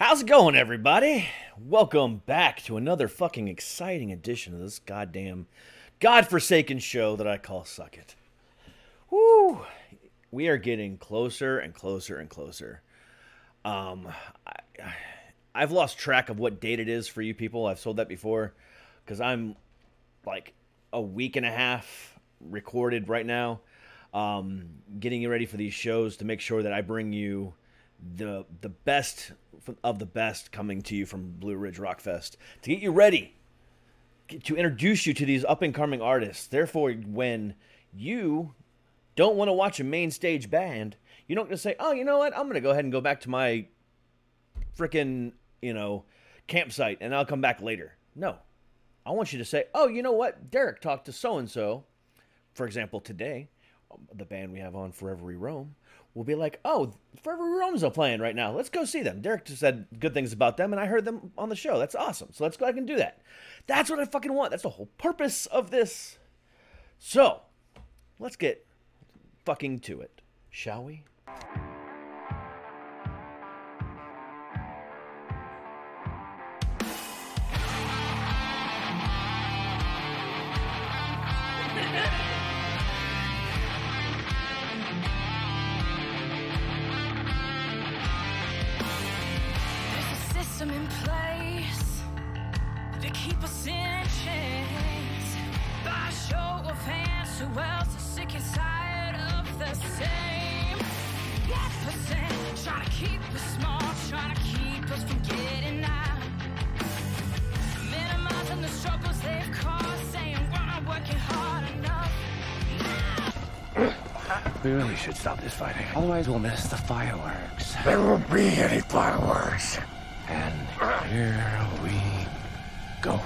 How's it going, everybody? Welcome back to another fucking exciting edition of this goddamn godforsaken show that I call Suck It. Woo! We are getting closer and closer and closer. Um, I, I've lost track of what date it is for you people. I've told that before because I'm like a week and a half recorded right now, um, getting you ready for these shows to make sure that I bring you the the best of the best coming to you from Blue Ridge Rock Fest to get you ready to introduce you to these up and coming artists. Therefore, when you don't want to watch a main stage band, you don't just say, "Oh, you know what? I'm going to go ahead and go back to my freaking, you know, campsite and I'll come back later." No. I want you to say, "Oh, you know what? Derek talked to so and so, for example, today, um, the band we have on Forever We Roam." Will be like, oh, Forever Roams are playing right now. Let's go see them. Derek just said good things about them, and I heard them on the show. That's awesome. So let's go ahead and do that. That's what I fucking want. That's the whole purpose of this. So let's get fucking to it, shall we? We really should stop this fighting. Otherwise, we'll miss the fireworks. There won't be any fireworks. And here we go.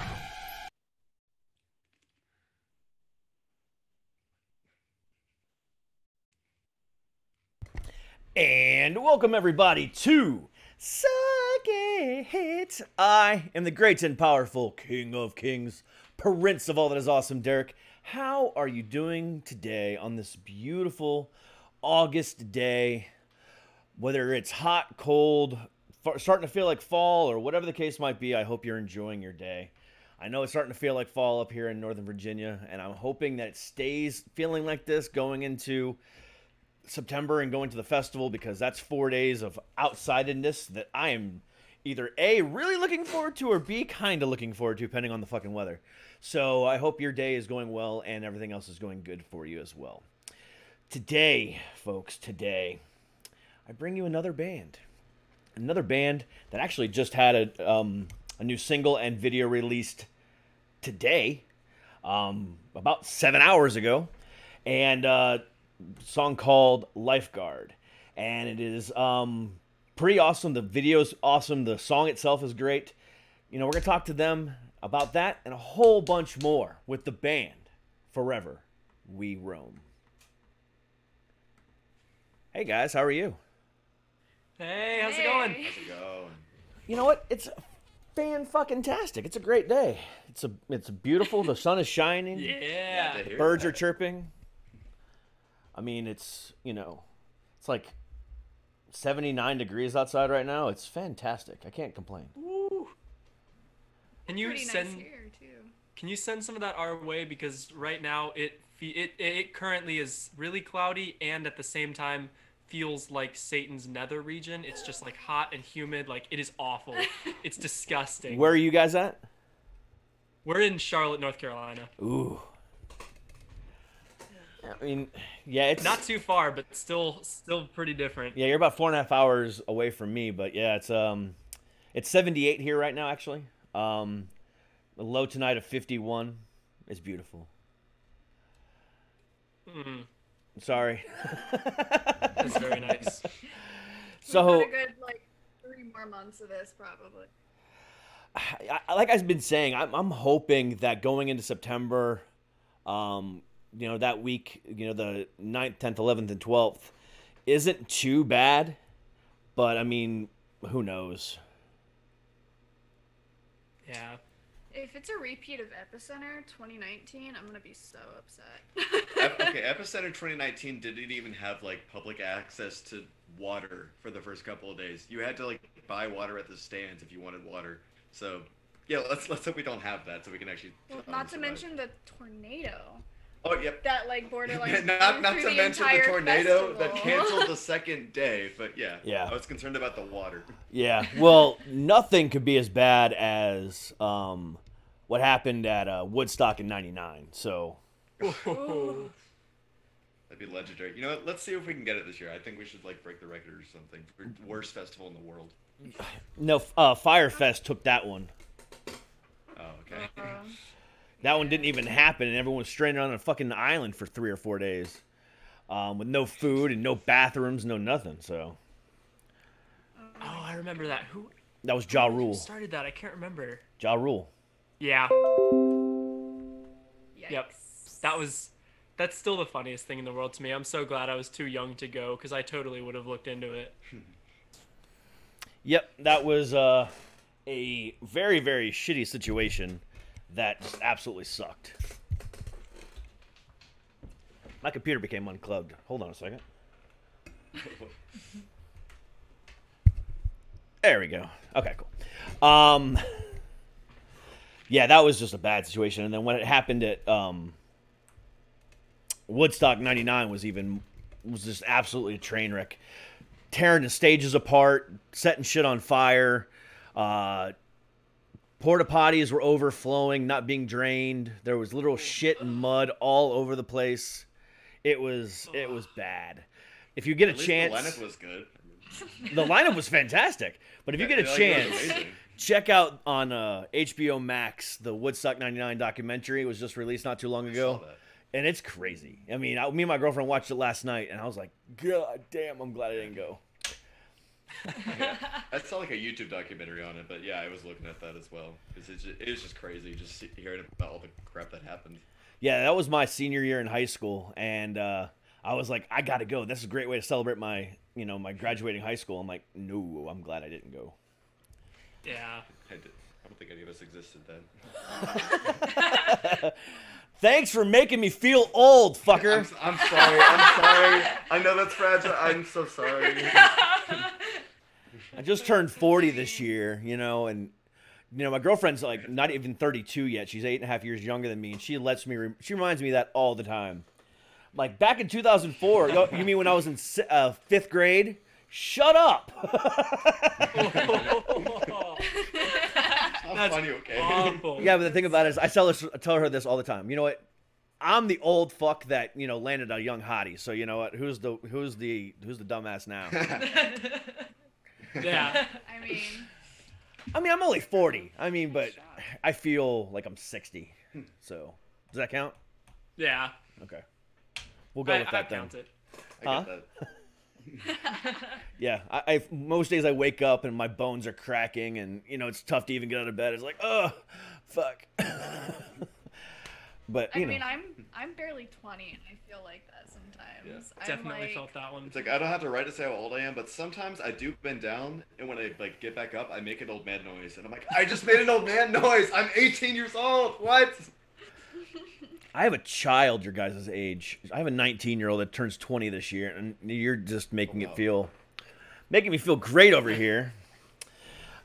And welcome everybody to Suck It. I am the great and powerful King of Kings, Prince of all that is awesome, Derek. How are you doing today on this beautiful August day? Whether it's hot, cold, starting to feel like fall, or whatever the case might be, I hope you're enjoying your day. I know it's starting to feel like fall up here in Northern Virginia, and I'm hoping that it stays feeling like this going into September and going to the festival because that's four days of outsidedness that I am either A, really looking forward to, or B, kind of looking forward to, depending on the fucking weather. So I hope your day is going well and everything else is going good for you as well. Today, folks, today, I bring you another band. Another band that actually just had a, um, a new single and video released today, um, about seven hours ago. And, uh, song called Lifeguard. And it is um, pretty awesome. The video's awesome. The song itself is great. You know, we're going to talk to them about that and a whole bunch more with the band Forever We Roam. Hey guys, how are you? Hey, how's it going? How's it going? You know what? It's fan fucking tastic. It's a great day. It's a it's beautiful. The sun is shining. Yeah. Birds are chirping. I mean, it's, you know, it's like 79 degrees outside right now. It's fantastic. I can't complain. Can you Pretty send nice here too. Can you send some of that our way because right now it it it currently is really cloudy and at the same time feels like Satan's nether region. It's just like hot and humid. Like it is awful. It's disgusting. Where are you guys at? We're in Charlotte, North Carolina. Ooh. I mean, yeah, it's Not too far, but still still pretty different. Yeah, you're about four and a half hours away from me, but yeah, it's um, it's 78 here right now. Actually, um, the low tonight of 51 is beautiful. Mm, Sorry. that's very nice. so, We've got a good like three more months of this probably. I, I- like I've been saying, I'm, I'm hoping that going into September, um, you know, that week, you know, the 9th, 10th, 11th, and 12th isn't too bad. But I mean, who knows? Yeah. If it's a repeat of Epicenter 2019, I'm gonna be so upset. Okay, Epicenter 2019 didn't even have like public access to water for the first couple of days. You had to like buy water at the stands if you wanted water. So, yeah, let's let's hope we don't have that so we can actually. Well, not to mention the tornado Oh, yep. that like borderline. not not to the mention the entire tornado that canceled the second day, but yeah. Yeah. I was concerned about the water. Yeah. Well, nothing could be as bad as um, what happened at uh, Woodstock in '99. So Ooh. That'd be legendary. You know what? Let's see if we can get it this year. I think we should like break the record or something. for Worst festival in the world. no, uh, Fyre Fest took that one. Okay. That one didn't even happen, and everyone was stranded on a fucking island for three or four days, um, with no food and no bathrooms, no nothing. So Oh, I remember that. Who that was Ja who Rule. started that? I can't remember. Ja Rule. Yeah. yikes. Yep. That was. That's still the funniest thing in the world to me. I'm so glad I was too young to go because I totally would have looked into it. Yep, that was uh, a very very shitty situation that just absolutely sucked. My computer became unclugged. Hold on a second. There we go. Okay, cool. Um, yeah, that was just a bad situation. And then when it happened at um, Woodstock '99 was even was just absolutely a train wreck, tearing the stages apart, setting shit on fire. Uh, porta potties were overflowing, not being drained. There was literal shit and mud all over the place. It was it was bad. If you get a At least chance, the lineup was good. the lineup was fantastic. But if you get a chance, check out on uh, HBO Max the Woodstock '99 documentary. It was just released not too long ago, and it's crazy. I mean, I, me and my girlfriend watched it last night, and I was like, God damn, I'm glad I didn't go. I saw like a YouTube documentary on it, but yeah, I was looking at that as well. It's, it's just, it was just crazy just hearing about all the crap that happened. Yeah, that was my senior year in high school, and uh, I was like, I gotta go. This is a great way to celebrate my, you know, my graduating high school. I'm like, no, I'm glad I didn't go. Yeah. I, did, I don't think any of us existed then. Thanks for making me feel old, I'm, fucker. s- I'm sorry. I'm sorry. I know that's fragile. I'm so sorry. I just turned 40 this year, you know, and you know my girlfriend's like not even 32 yet. She's eight and a half years younger than me, and she lets me. Re- she reminds me of that all the time. Like back in 2004. yo- you mean when I was in uh, fifth grade? Shut up. I'm That's funny, okay? Awful. yeah, but the thing about it is, I tell her, I tell her this all the time. You know what? I'm the old fuck that you know landed a young hottie. So you know what? Who's the who's the who's the dumbass now? Yeah. I mean, I mean, I'm only 40. I mean, but I feel like I'm 60. So does that count? Yeah. Okay. We'll go I, with I that then. count it. I Huh? get that. Yeah, I, I most days I wake up and my bones are cracking, and you know it's tough to even get out of bed. It's like, oh, fuck. but I you know, mean, I'm I'm barely 20, and I feel like that sometimes. I'm Definitely like, felt that one. It's like I don't have to write to say how old I am, but sometimes I do bend down, and when I like get back up, I make an old man noise, and I'm like, I just made an old man noise. I'm 18 years old. What? I have a child your guys' age. I have a 19 year old that turns 20 this year, and you're just making Oh, wow. it feel, making me feel great over here.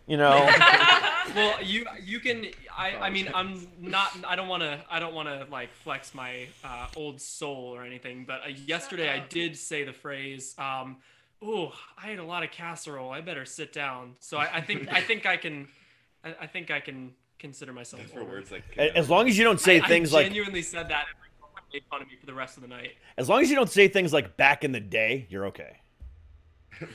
You know, well you you can i i mean i'm not i don't want to i don't want to like flex my uh, old soul or anything but uh, yesterday i did say the phrase um oh i ate a lot of casserole. I better sit down. So i, I think i think i can I, I think i can consider myself for words like. A- as long as you don't say I things like, I genuinely said that and everyone made fun of me for the rest of the night. As long as you don't say things like back in the day, you're okay.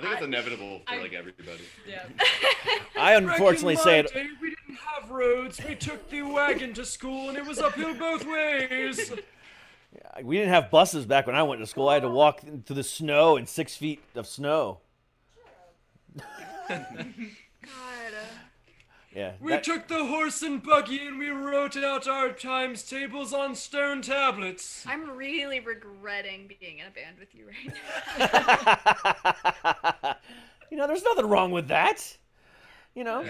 I think it's inevitable for I- like everybody. Yeah. I unfortunately say it. my day, we didn't have roads we took the wagon to school and it was uphill both ways We didn't have buses back when I went to school. I had to walk through the snow and six feet of snow. God. Yeah. We that- took the horse and buggy and we wrote out our times tables on stone tablets. I'm really regretting being in a band with you right now. you know, there's nothing wrong with that. You know,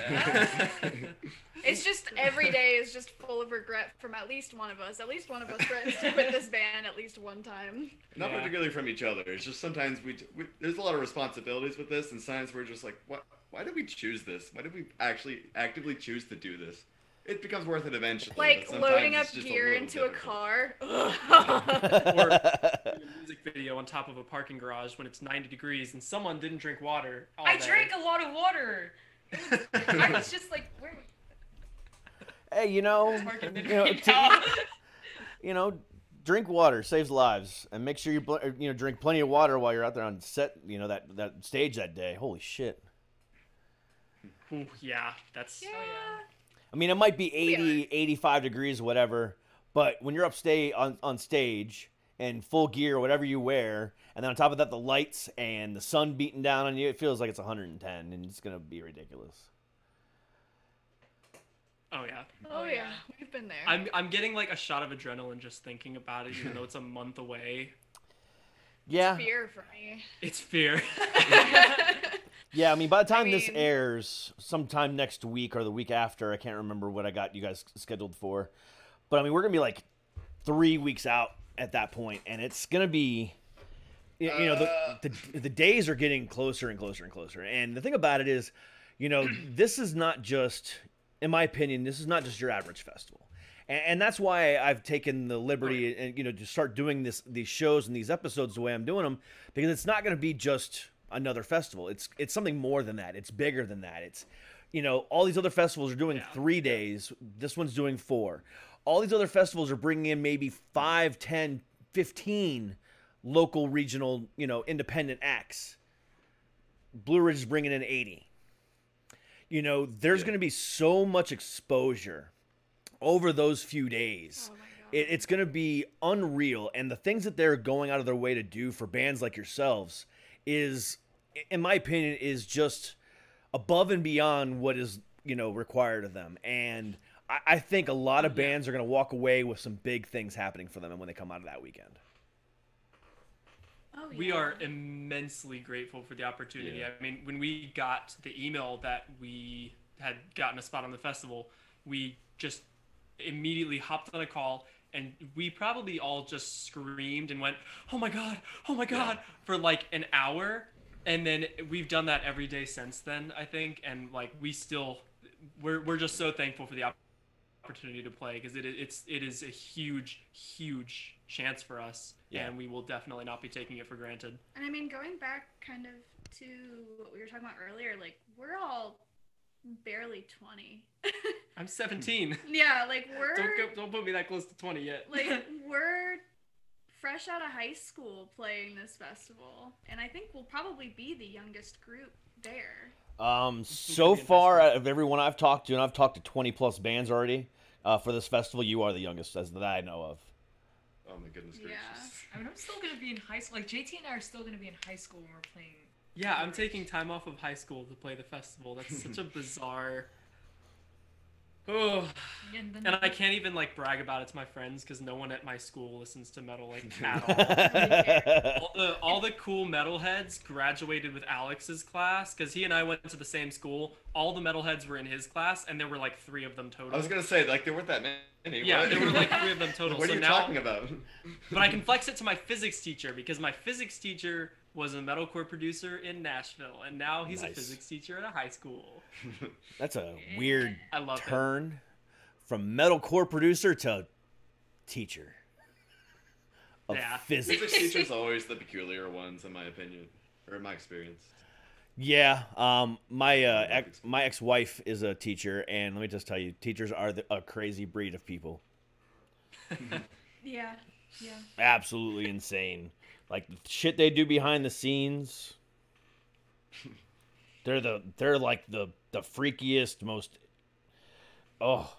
It's just every day is just full of regret from at least one of us. At least one of us friends to quit this band at least one time. Not Yeah. particularly from each other. It's just sometimes we, we there's a lot of responsibilities with this, and sometimes we're just like, what? Why did we choose this? Why did we actually actively choose to do this? It becomes worth it eventually. Like loading up gear little into a car. or a music video on top of a parking garage when it's 90 degrees and someone didn't drink water. All I day. drank a lot of water. I was just like, where? hey, you know, you know, video. you know, drink water saves lives, and make sure you bl- you know drink plenty of water while you're out there on set. You know that that stage that day. Holy shit! Ooh, yeah, that's. Oh, yeah. I mean, it might be 80, alright. 85 degrees, whatever, but when you're upstate on, on stage and full gear, whatever you wear, and then on top of that, the lights and the sun beating down on you, it feels like it's 110, and it's going to be ridiculous. Oh yeah. Oh, Oh, yeah. yeah. we've been there. I'm I'm getting like a shot of adrenaline just thinking about it, even though it's a month away. Yeah. fear for me. It's fear. Yeah, I mean, by the time this mean- airs, sometime next week or the week after, I can't remember what I got you guys scheduled for. But I mean, we're going to be like three weeks out at that point, and it's going to be. y- You know, the, uh. the the days are getting closer and closer and closer. And the thing about it is, you know, this is not just, in my opinion, this is not just your average festival. And, and that's why I've taken the liberty and you know to start doing this these shows and these episodes the way I'm doing them because it's not going to be just another festival. It's it's something more than that. It's bigger than that. It's you know all these other festivals are doing three days. This one's doing four. All these other festivals are bringing in maybe five, ten, fifteen local, regional, you know, independent acts. Blue Ridge is bringing in 80. You know, there's Yeah. going to be so much exposure over those few days. Oh. It, it's going to be unreal. And the things that they're going out of their way to do for bands like yourselves is, in my opinion, is just above and beyond what is, you know, required of them. And I, I think a lot of bands are going to walk away with some big things happening for them And when they come out of that weekend. oh, yeah. we are immensely grateful for the opportunity. Yeah. I mean, when we got the email that we had gotten a spot on the festival, we just immediately hopped on a call and we probably all just screamed and went, "Oh my god! Oh my god!" for like an hour. And then we've done that every day since then, I think, and like we still we're we're just so thankful for the opportunity to play because it it's it is a huge huge chance for us Yeah. and we will definitely not be taking it for granted. And I mean, going back kind of to what we were talking about earlier, like we're all barely 20. I'm 17. yeah, like we're don't go, don't put me that close to 20 yet. like we're fresh out of high school playing this festival, and I think we'll probably be the youngest group there. Um, so far, out of everyone I've talked to, and I've talked to 20 plus bands already uh, for this festival, you are the youngest as that I know of. Oh my goodness gracious! Yeah. I mean, I'm still gonna be in high school. Like JT and I are still gonna be in high school when we're playing. Yeah, I'm taking time off of high school to play the festival. That's such a bizarre. Oh, And, then and I can't even like brag about it to my friends because no one at my school listens to metal like at all. all the all the cool metalheads graduated with Alex's class because he and I went to the same school. All the metalheads were in his class, and there were like three of them total. I was gonna say like there weren't that many. yeah, What? there were like three of them total. What so are you now, talking about? but I can flex it to my physics teacher because my physics teacher was a metalcore producer in Nashville, and now he's Nice. a physics teacher at a high school. That's a weird I love it. turn from metalcore producer to teacher of Yeah. physics. Physics teachers are always the peculiar ones, in my opinion, or in my experience. Yeah, um, my uh, ex, my ex-wife is a teacher, and let me just tell you, teachers are the, a crazy breed of people. Yeah. yeah. Absolutely insane. Like the shit they do behind the scenes. They're the they're like the the freakiest, most. Oh,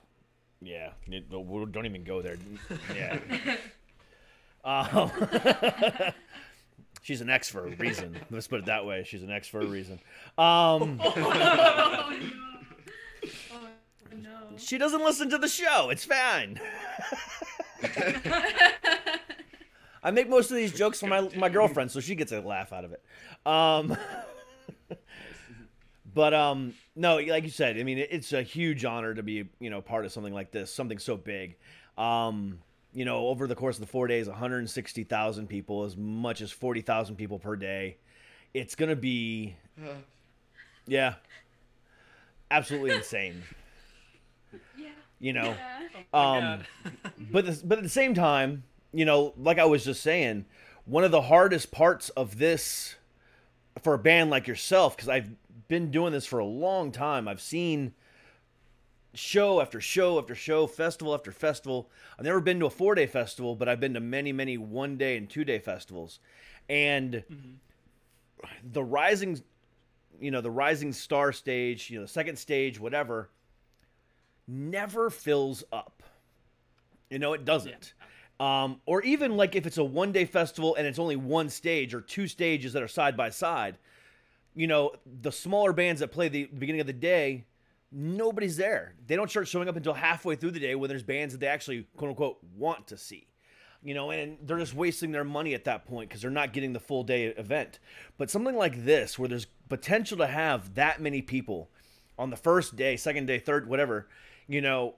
yeah. It- we Don't even go there. Yeah. Um, she's an ex for a reason. Let's put it that way. She's an ex for a reason. Um, Oh no. Oh no. she doesn't listen to the show. It's fine. I make most of these jokes for my my girlfriend, so she gets a laugh out of it. Um, But um, no, like you said, I mean, it's a huge honor to be you know part of something like this, something so big. Um, you know, over the course of the four days, 160,000 people, as much as 40,000 people per day. It's gonna be, yeah, absolutely insane. Yeah. You know, Yeah. um, but the, but at the same time, you know, like I was just saying, one of the hardest parts of this for a band like yourself, because I've been doing this for a long time. I've seen show after show after show, festival after festival. I've never been to a four day festival, but I've been to many, many one day and two day festivals. And mm-hmm. the rising, you know, the rising star stage, you know, the second stage, whatever, never fills up. You know, it doesn't. Um, or even like if it's a one day festival and it's only one stage or two stages that are side by side, you know, the smaller bands that play the beginning of the day, nobody's there. They don't start showing up until halfway through the day when there's bands that they actually quote unquote want to see. You know, and they're just wasting their money at that point because they're not getting the full day event. But something like this, where there's potential to have that many people on the first day, second day, third, whatever, you know,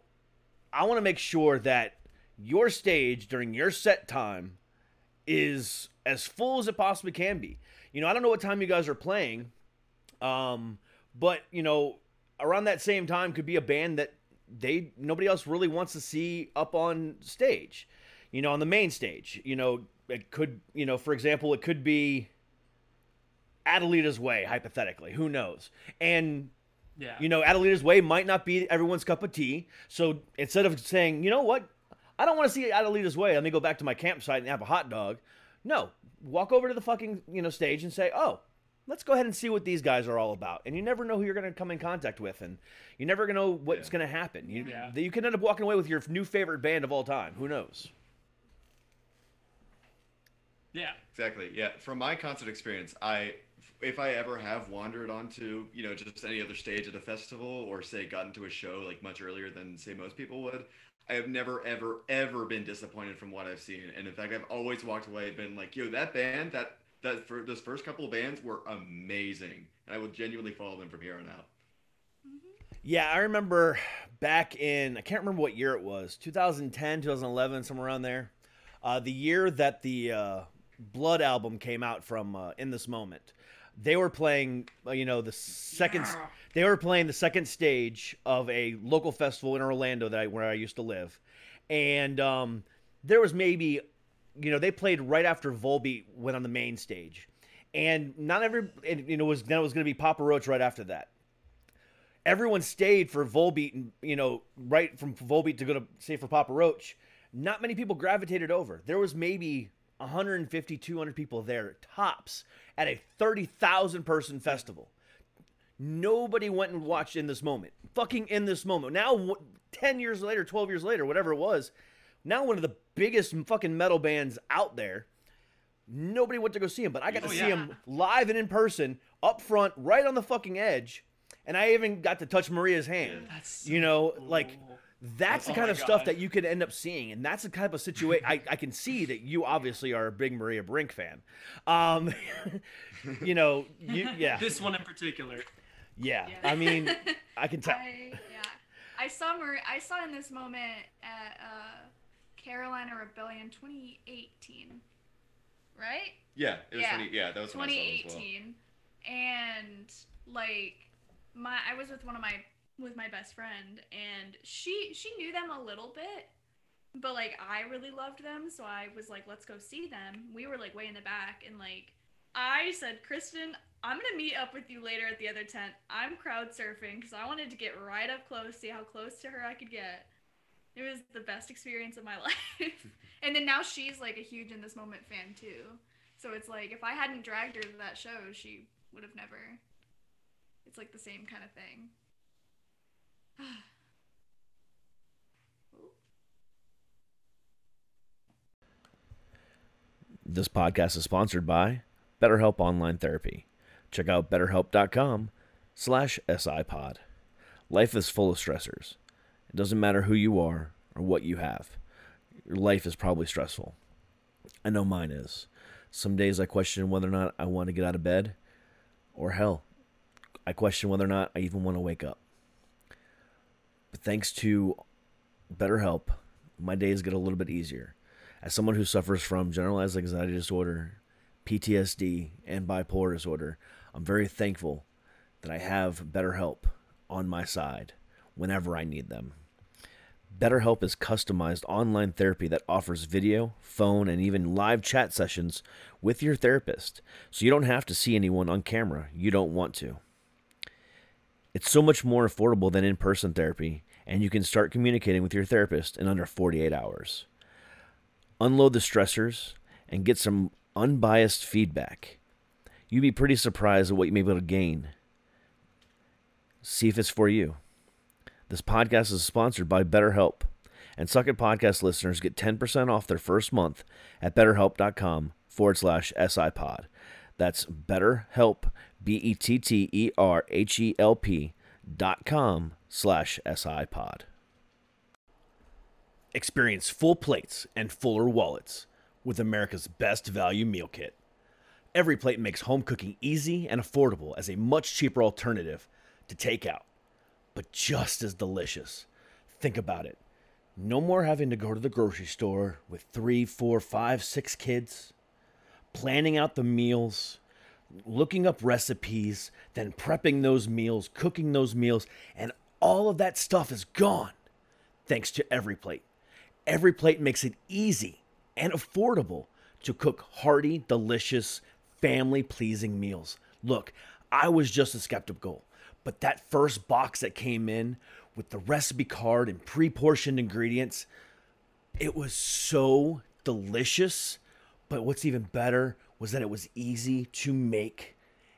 I want to make sure that your stage during your set time is as full as it possibly can be. You know, I don't know what time you guys are playing, um, but you know, around that same time could be a band that they nobody else really wants to see up on stage. You know, on the main stage. You know, it could, you know, for example, it could be Adelita's Way, hypothetically. Who knows? And Yeah. you know, Adelita's Way might not be everyone's cup of tea. So instead of saying, you know what, I don't want to see Adelita's Way, let me go back to my campsite and have a hot dog. No, walk over to the fucking you know stage and say, oh, let's go ahead and see what these guys are all about. And you never know who you're going to come in contact with, and you never gonna know what's going to happen. You Yeah. you can end up walking away with your new favorite band of all time. Who knows? Yeah. Exactly. Yeah. From my concert experience, I if I ever have wandered onto you know just any other stage at a festival or say gotten to a show like much earlier than say most people would, I have never ever ever been disappointed from what I've seen. And in fact, I've always walked away been like, yo, that band that that for those first couple of bands were amazing, and I will genuinely follow them from here on out. Yeah, I remember back in I can't remember what year it was, 2010, 2011, somewhere around there. Uh, the year that the uh, Blood album came out from uh, In This Moment. They were playing, uh, you know, the second. They were playing the second stage of a local festival in Orlando that I, where I used to live, and um, there was maybe, you know, they played right after Volbeat went on the main stage, and not every, and, you know, was then it was going to be Papa Roach right after that everyone stayed for Volbeat and you know right from Volbeat to go to say for Papa Roach. Not many people gravitated over. There was maybe 150, 200 people there tops at a 30,000 person festival. Nobody went and watched in this moment. Fucking in this moment. Now, 10 years later, 12 years later, whatever it was, now one of the biggest fucking metal bands out there. Nobody went to go see him, but I got to Oh, see yeah. him live and in person, up front, right on the fucking edge. And I even got to touch Maria's hand. That's you know, like cool. That's the Oh kind my of stuff that you could end up seeing, and that's the type of situation. I, I can see that you obviously are a big Maria Brink fan. Um, you know, you yeah, This one in particular. yeah. Yeah. I mean, I can tell. I yeah. I saw Mar- I saw in this moment at uh, Carolina Rebellion 2018, right? Yeah. It was Yeah. 20, yeah. That was when I saw them as well. 2018, and like my I was with one of my with my best friend, and she she knew them a little bit, but like I really loved them, so I was like, let's go see them. We were like way in the back, and like I said, Kristen, I'm gonna meet up with you later at the other tent. I'm crowd surfing because I wanted to get right up close, see how close to her I could get. It was the best experience of my life. and then now she's like a huge in this moment fan too. So it's like if I hadn't dragged her to that show, she would have never. It's like the same kind of thing. This podcast is sponsored by BetterHelp Online Therapy. Check out betterhelp.com slash SIPod. Life is full of stressors. It doesn't matter who you are or what you have. Your life is probably stressful. I know mine is. Some days I question whether or not I want to get out of bed, or hell, I question whether or not I even want to wake up. But thanks to BetterHelp, my days get a little bit easier. As someone who suffers from generalized anxiety disorder, PTSD, and bipolar disorder, I'm very thankful that I have BetterHelp on my side whenever I need them. BetterHelp is customized online therapy that offers video, phone, and even live chat sessions with your therapist, so you don't have to see anyone on camera you don't want to. It's so much more affordable than in person therapy, and you can start communicating with your therapist in under 48 hours. Unload the stressors and get some unbiased feedback. You'd be pretty surprised at what you may be able to gain. See if it's for you. This podcast is sponsored by BetterHelp, and Suck It Podcast listeners get 10% off their first month at betterhelp.com forward slash SIPod. That's BetterHelp, B E T T E R H E L P dot com slash SIPod. Experience full plates and fuller wallets with America's best value meal kit. Every plate makes home cooking easy and affordable as a much cheaper alternative to takeout, but just as delicious. Think about it. No more having to go to the grocery store with three, four, five, six kids, planning out the meals, looking up recipes, then prepping those meals, cooking those meals, and all of that stuff is gone thanks to Every Plate. Every Plate makes it easy and affordable to cook hearty, delicious, family pleasing meals. Look, I was just a skeptical, but that first box that came in with the recipe card and pre portioned ingredients, it was so delicious. But what's even better was that it was easy to make,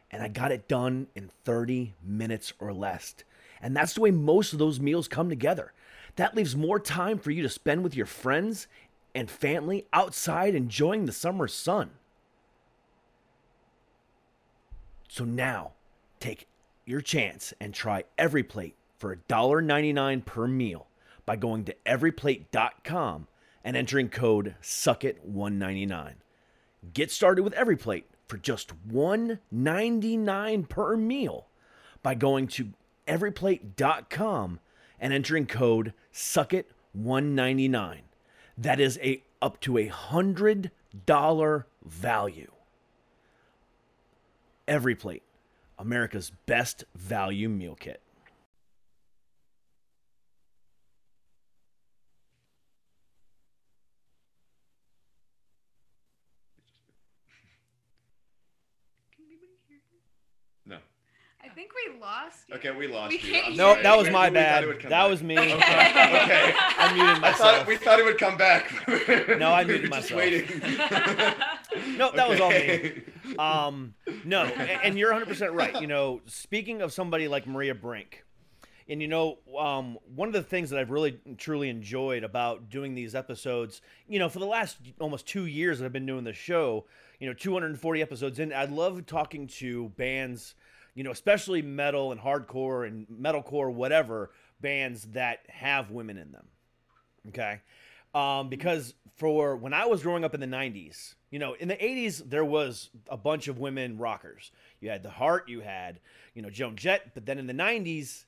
and I got it done in 30 minutes or less. And that's the way most of those meals come together. That leaves more time for you to spend with your friends and family outside enjoying the summer sun. So now, take your chance and try every plate for $1.99 per meal by going to everyplate.com and entering code SUCKIT199. Get started with every plate for just $1.99 per meal by going to everyplate.com and entering code SUCKIT199. That is a up to a hundred dollar value. Every plate, America's best value meal kit. Can anybody hear me? No. I think we lost you. Okay, we lost We you. can't I'm hear Nope, sorry. that was my we bad. it That back. was me. Okay. okay. I muted I myself. thought we thought it would come back. No, I muted were just myself. waiting. No, that was all me. Um, no, and you're 100% right. You know, speaking of somebody like Maria Brink, and you know, um, one of the things that I've really truly enjoyed about doing these episodes, you know, for the last almost two years that I've been doing the show, you know, 240 episodes in, I love talking to bands, you know, especially metal and hardcore and metalcore, whatever bands that have women in them. Okay. Um, because for when I was growing up in the 90s, you know, in the 80s, there was a bunch of women rockers. You had The Heart, you had, you know, Joan Jett, but then in the 90s,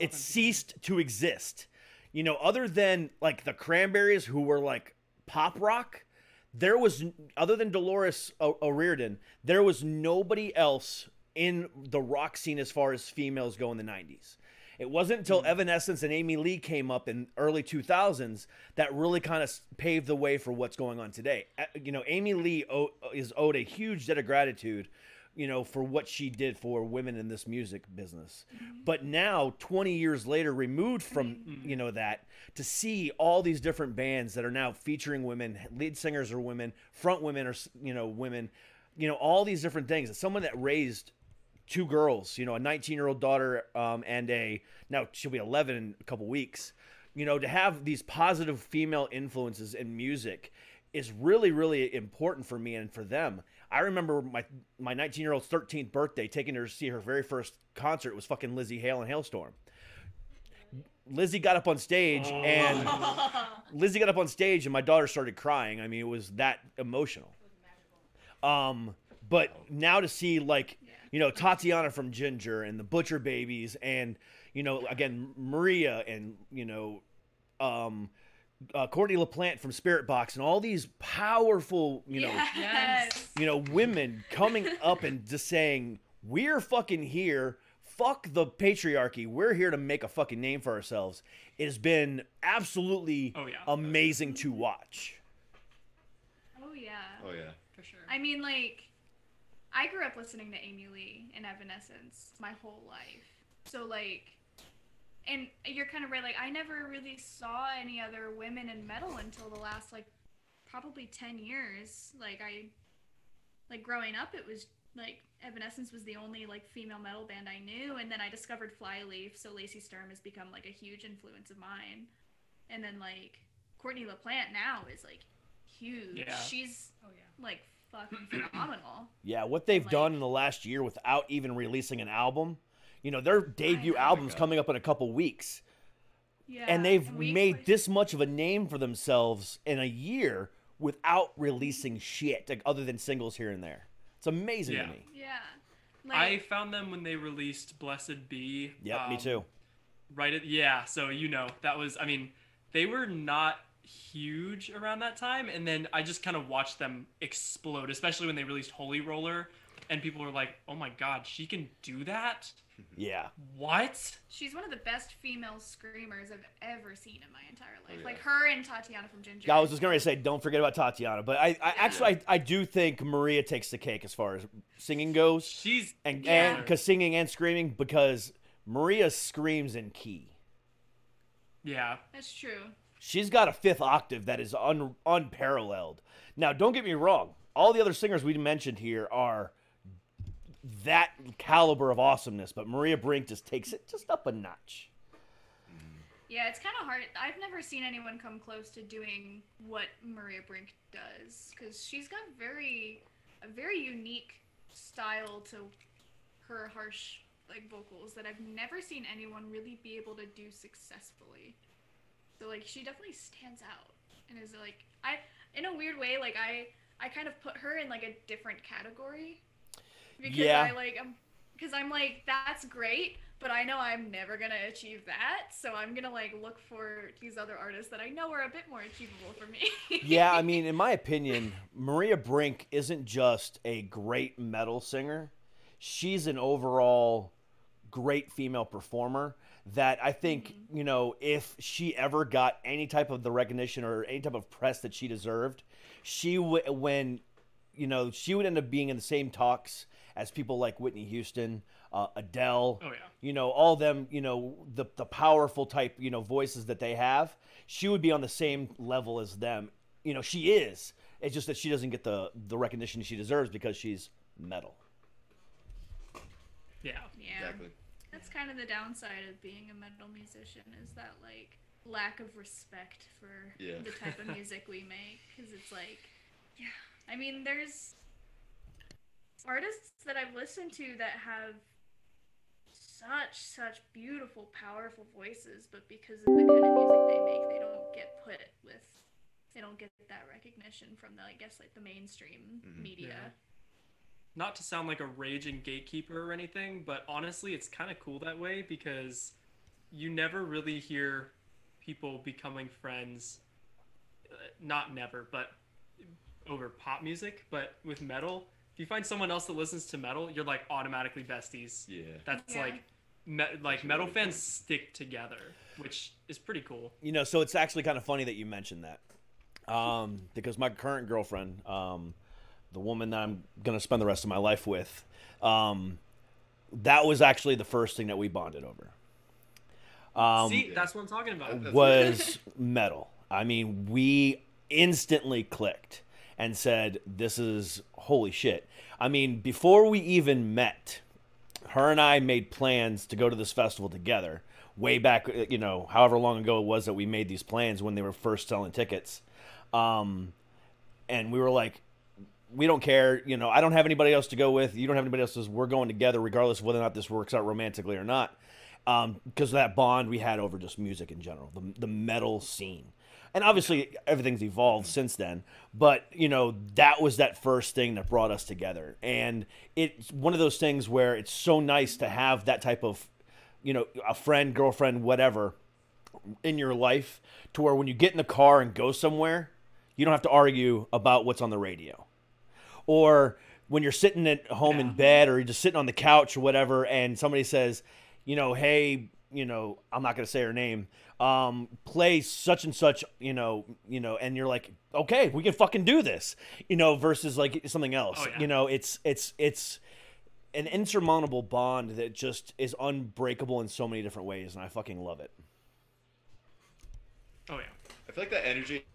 it ceased to exist. You know, other than like the Cranberries, who were like pop rock, there was, other than Dolores O- O'Riordan, there was nobody else in the rock scene as far as females go in the 90s. It wasn't until mm. Evanescence and Amy Lee came up in early 2000s that really kind of paved the way for what's going on today. You know, Amy Lee is owed a huge debt of gratitude, you know, for what she did for women in this music business. Mm-hmm. But now, 20 years later, removed from, mm-hmm. you know, that, to see all these different bands that are now featuring women, lead singers are women, front women are, you know, women, you know, all these different things. As someone that raised two girls, you know, a 19 year old daughter um, and a now she'll be 11 in a couple weeks. You know, to have these positive female influences in music is really, really important for me and for them. I remember my my 19 year old's 13th birthday, taking her to see her very first concert was fucking Lzzy Hale and Halestorm. Lzzy got up on stage and Lzzy got up on stage and my daughter started crying. I mean, it was that emotional. Um, but now to see like you know Tatiana from Jinjer and the Butcher Babies and you know again Maria and you know um uh, Courtney LaPlante from Spiritbox and all these powerful you know yes. you know women coming up and just saying we're fucking here fuck the patriarchy we're here to make a fucking name for ourselves it has been absolutely Oh, yeah. amazing to watch Oh yeah. Oh yeah. For sure. I mean, like, I grew up listening to Amy Lee and Evanescence my whole life. So, like, and you're kind of right. Like, I never really saw any other women in metal until the last, like, probably 10 years. Like, I, like, growing up, it was, like, Evanescence was the only, like, female metal band I knew. And then I discovered Flyleaf. So, Lacey Sturm has become, like, a huge influence of mine. And then, like, Courtney LaPlante now is, like, huge. Yeah. She's, oh yeah. like fucking phenomenal. Yeah, what they've Like- done in the last year without even releasing an album. You know, their debut know. album's God. coming up in a couple weeks. Yeah. and they've we- made this much of a name for themselves in a year without releasing shit like, other than singles here and there. It's amazing Yeah. to me. Yeah. I found them when they released Blessed Be. Yep, me um, too. Right at yeah, so you know that was I mean they were not huge around that time, and then I just kind of watched them explode, especially when they released Holy Roller, and people were like, "Oh my God, she can do that! Yeah. What?" she's one of the best female screamers I've ever seen in my entire life. Oh, yeah. Like her and Tatiana from Jinjer. I was just gonna say, don't forget about Tatiana, but I, I actually, I, I do think Maria takes the cake as far as singing goes, She's and Yeah. and because singing and screaming, because Maria screams in key. yeah, That's true. She's got a fifth octave that is un, unparalleled. Now, don't get me wrong. All the other singers we mentioned here are that caliber of awesomeness, but Maria Brink just takes it just up a notch. Yeah, it's kind of hard. I've never seen anyone come close to doing what Maria Brink does because she's got very, a very unique style to her harsh like vocals that I've never seen anyone really be able to do successfully. So like she definitely stands out and is like I in a weird way like I I kind of put her in like a different category because Yeah. I like um, I'm because I'm like that's great but I know I'm never gonna achieve that so I'm gonna like look for these other artists that I know are a bit more achievable for me. Yeah, I mean, in my opinion, Maria Brink isn't just a great metal singer. She's an overall great female performer that I think, you know, if she ever got any type of the recognition or any type of press that she deserved, she would when you know, she would end up being in the same talks as people like Whitney Houston, uh, Adele, Oh, yeah. you know, all them, you know, the the powerful type, you know, voices that they have. She would be on the same level as them. You know, she is. It's just that she doesn't get the the recognition she deserves because she's metal. yeah. yeah. Exactly. That's kind of the downside of being a metal musician is that like lack of respect for Yeah. the type of music we make because it's like yeah I mean there's artists that I've listened to that have such such beautiful powerful voices but because of the kind of music they make they don't get put with they don't get that recognition from the I guess like the mainstream mm-hmm. media Yeah. Not to sound like a raging gatekeeper or anything, but honestly, it's kind of cool that way because you never really hear people becoming friends. uh, Not never, but over pop music. But with metal, if you find someone else that listens to metal, you're like automatically besties. Yeah. That's Yeah. like, me- like That's metal fans cool. stick together, which is pretty cool. You know, so it's actually kind of funny that you mentioned that. Um, because my current girlfriend, um, the woman that I'm gonna spend the rest of my life with, um, that was actually the first thing that we bonded over. Um, See, that's what I'm talking about. That's was metal. I mean, we instantly clicked and said, "This is holy shit." I mean, before we even met, her and I made plans to go to this festival together. Way back, uh, you know, however long ago it was that we made these plans when they were first selling tickets, um, and we were like, "We don't care." You know, I don't have anybody else to go with. You don't have anybody else. We're going together, regardless of whether or not this works out romantically or not. um, because of that bond we had over just music in general, the the metal scene. And obviously everything's evolved since then, but you know that was that first thing that brought us together, and it's one of those things where it's so nice to have that type of, you know, a friend, girlfriend, whatever, in your life, to where when you get in the car and go somewhere, you don't have to argue about what's on the radio, or when you're sitting at home in bed or you're just sitting on the couch or whatever, and somebody says, you know, hey, you know, I'm not gonna say her name, um, play such and such, you know, you know, and you're like, okay, we can fucking do this, you know, versus like something else, Oh, yeah. you know, it's it's it's an insurmountable bond that just is unbreakable in so many different ways, and I fucking love it. Oh yeah. I feel like that energy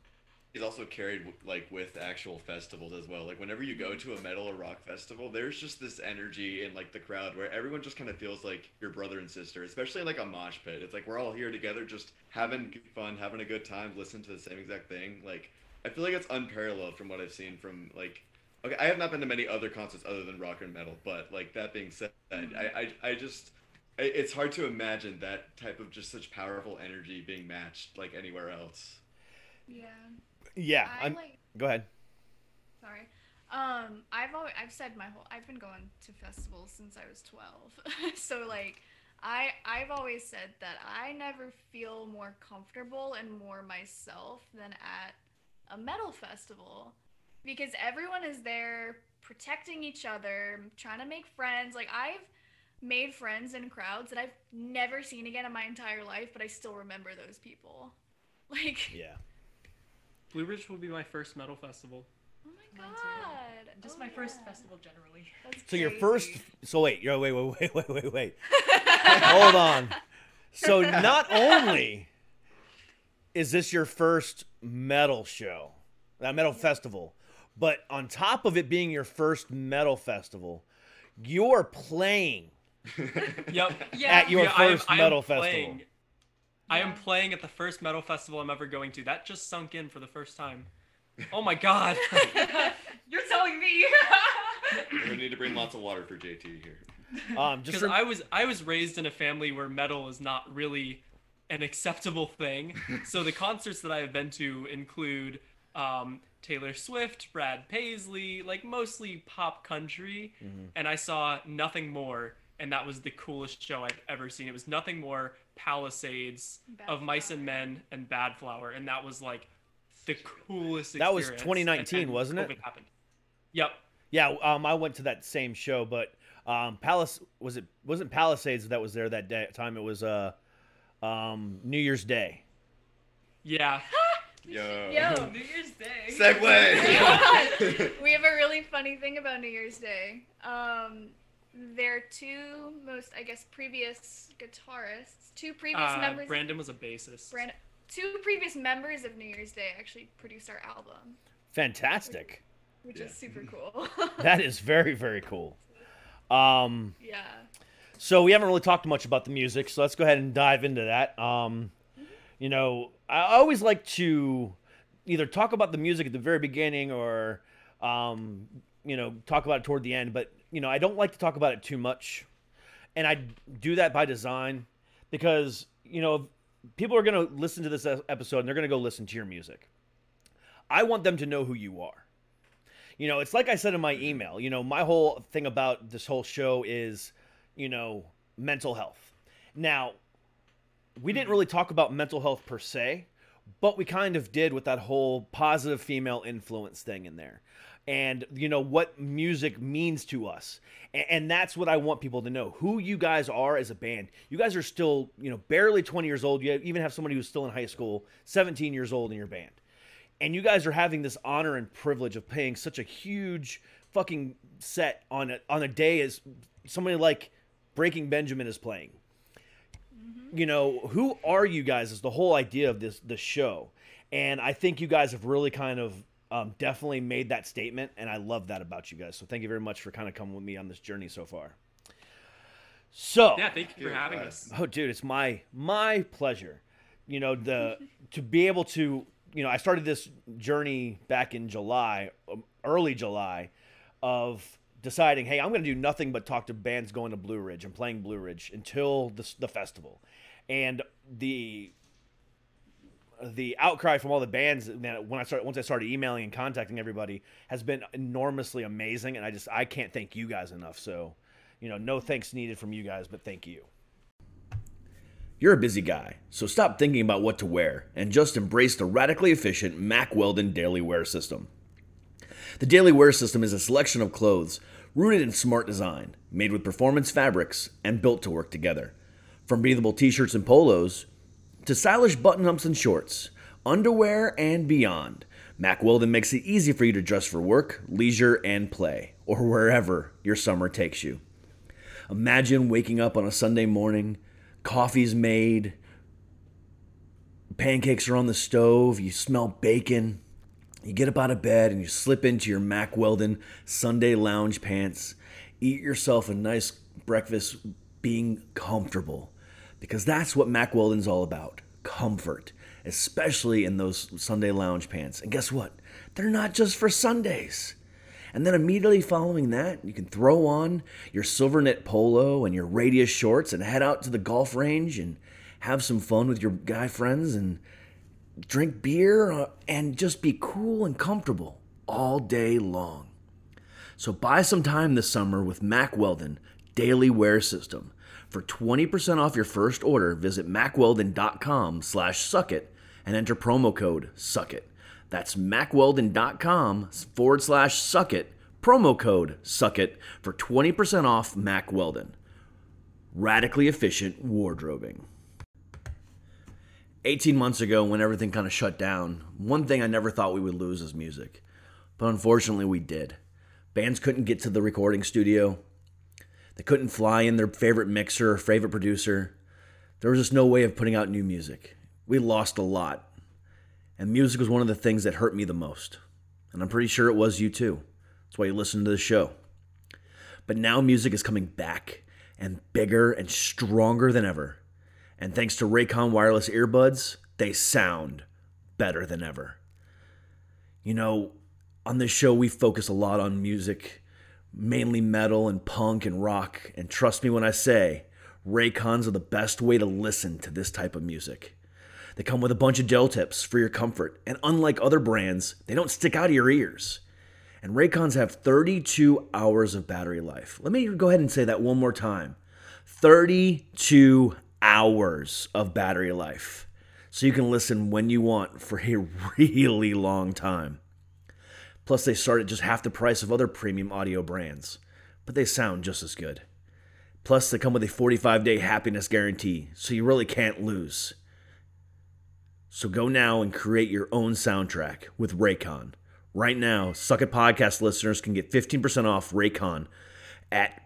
is also carried like with actual festivals as well. Like whenever you go mm-hmm. to a metal or rock festival, there's just this energy in like the crowd where everyone just kind of feels like your brother and sister, especially like a mosh pit. It's like we're all here together, just having fun, having a good time, listening to the same exact thing. Like I feel like it's unparalleled from what I've seen from like. Okay, I have not been to many other concerts other than rock and metal, but like that being said, mm-hmm. I I, I just. I- It's hard to imagine that type of just such powerful energy being matched like anywhere else. Yeah. Yeah, I I'm, like. go ahead. Sorry. Um, I've always I've said my whole I've been going to festivals since I was twelve. so like, I I've always said that I never feel more comfortable and more myself than at a metal festival, because everyone is there protecting each other, trying to make friends. Like I've made friends in crowds that I've never seen again in my entire life, but I still remember those people. Like, Yeah. Blue Ridge will be my first metal festival. oh my god. Just Oh my first yeah. festival generally. That's So your first. So wait, yo, wait, wait, wait, wait, wait, wait. Hold on. So not only is this your first metal show, that metal festival, but on top of it being your first metal festival, you're playing Yep. Yeah. at your Yeah, I am- first I am metal playing- festival. I am playing at the first metal festival I'm ever going to. That just sunk in for the first time. Oh my god. You're telling me. We're gonna need to bring lots of water for JT here. Um, just Because rem- I was I was raised in a family where metal is not really an acceptable thing. so the concerts that I have been to include um, Taylor Swift, Brad Paisley, like mostly pop country, and I saw nothing more, and that was the coolest show I've ever seen. It was nothing more Palisades Bad of Mice and Men and Badflower, and that was like the coolest. That was 2019, wasn't it? Happened. Yep. yeah, um, I went to that same show, but um, Palace was it wasn't Palisades that was there that day time. It was uh, um, New Year's Day. Yeah. Yo. Yo. New Year's Day. Segue. we have a really funny thing about New Year's Day. Um, their two most, I guess, previous guitarists, two previous Uh, members, Brandon was a bassist. Brand- two previous members of New Year's Day actually produced our album, Fantastic. which Yeah. is super cool. That is very very cool. Um, yeah. so we haven't really talked much about the music, so let's go ahead and dive into that. Um, you know, I always like to either talk about the music at the very beginning or, um, you know, talk about it toward the end. But you know, I don't like to talk about it too much, and I do that by design because you know people are going to listen to this episode and they're going to go listen to your music. I want them to know who you are. You know, it's like I said in my email, you know, my whole thing about this whole show is, you know, mental health. Now, we didn't really talk about mental health per se, but we kind of did with that whole positive female influence thing in there. And, you know, what music means to us. And, and that's what I want people to know who you guys are as a band. You guys are still, you know, barely 20 years old. You even have somebody who's still in high school, 17 years old in your band and you guys are having this honor and privilege of playing such a huge fucking set on a, on a day as somebody like Breaking Benjamin is playing. Mm-hmm. You know, who are you guys is the whole idea of this the show. And I think you guys have really kind of um, definitely made that statement and I love that about you guys. So thank you very much for kind of coming with me on this journey so far. So, Yeah, thank you for having uh, us. Oh, dude, it's my my pleasure. You know the to be able to you know I started this journey back in July, um, early July, of deciding, hey, I'm going to do nothing but talk to bands going to Blue Ridge and playing Blue Ridge until the, the festival. And the the outcry from all the bands that when I started once I started emailing and contacting everybody has been enormously amazing and I just I can't thank you guys enough. So, you know, no thanks needed from you guys, but thank you. You're a busy guy, so stop thinking about what to wear and just embrace the radically efficient Mack Weldon daily wear system. The daily wear system is a selection of clothes rooted in smart design, made with performance fabrics, and built to work together. From breathable t shirts and polos to stylish button ups and shorts, underwear, and beyond, Mack Weldon makes it easy for you to dress for work, leisure, and play, or wherever your summer takes you. Imagine waking up on a Sunday morning, coffee's made, pancakes are on the stove, you smell bacon, you get up out of bed and you slip into your Mack Weldon Sunday lounge pants, eat yourself a nice breakfast being comfortable because that's what Mack Weldon's all about comfort, especially in those Sunday lounge pants. And guess what? They're not just for Sundays. And then immediately following that, you can throw on your silver knit polo and your radius shorts and head out to the golf range and have some fun with your guy friends and drink beer uh, and just be cool and comfortable all day long. So buy some time this summer with Mack Weldon Daily Wear System. For 20% off your first order, visit mackweldon.com slash suckit and enter promo code suckit. That's mackweldon.com forward slash suckit, promo code suckit for 20% off Mack Weldon. Radically efficient wardrobing. 18 months ago, when everything kind of shut down, one thing I never thought we would lose is music. But unfortunately, we did. Bands couldn't get to the recording studio. They couldn't fly in their favorite mixer or favorite producer. There was just no way of putting out new music. We lost a lot. And music was one of the things that hurt me the most. And I'm pretty sure it was you too. That's why you listen to the show. But now music is coming back and bigger and stronger than ever. And thanks to Raycon wireless earbuds, they sound better than ever. You know, on this show, we focus a lot on music, mainly metal and punk and rock. And trust me when I say, Raycons are the best way to listen to this type of music. They come with a bunch of gel tips for your comfort, and unlike other brands, they don't stick out of your ears. And Raycons have 32 hours of battery life. Let me go ahead and say that one more time 32 hours of battery life. So you can listen when you want for a really long time. Plus, they start at just half the price of other premium audio brands, but they sound just as good. Plus, they come with a 45 day happiness guarantee, so you really can't lose. So go now and create your own soundtrack with Raycon. Right now, Suck It Podcast listeners can get 15% off Raycon at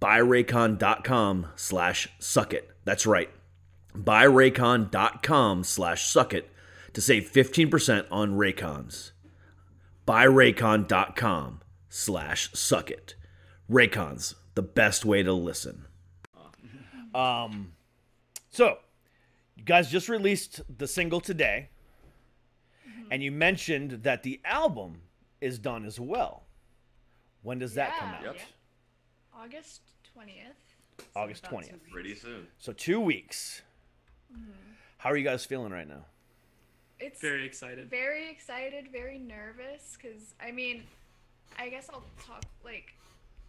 buyraycon.com slash suckit. That's right. Buyraycon.com slash suckit to save 15% on Raycons. Buyraycon.com slash suck it. Raycons, the best way to listen. Um, so, you guys just released the single today, and you mentioned that the album is done as well. When does that come out? Yep. August 20th. August 20th. Pretty soon. So, two weeks. How are you guys feeling right now? It's Very excited. very excited, very nervous because I mean, I guess I'll talk like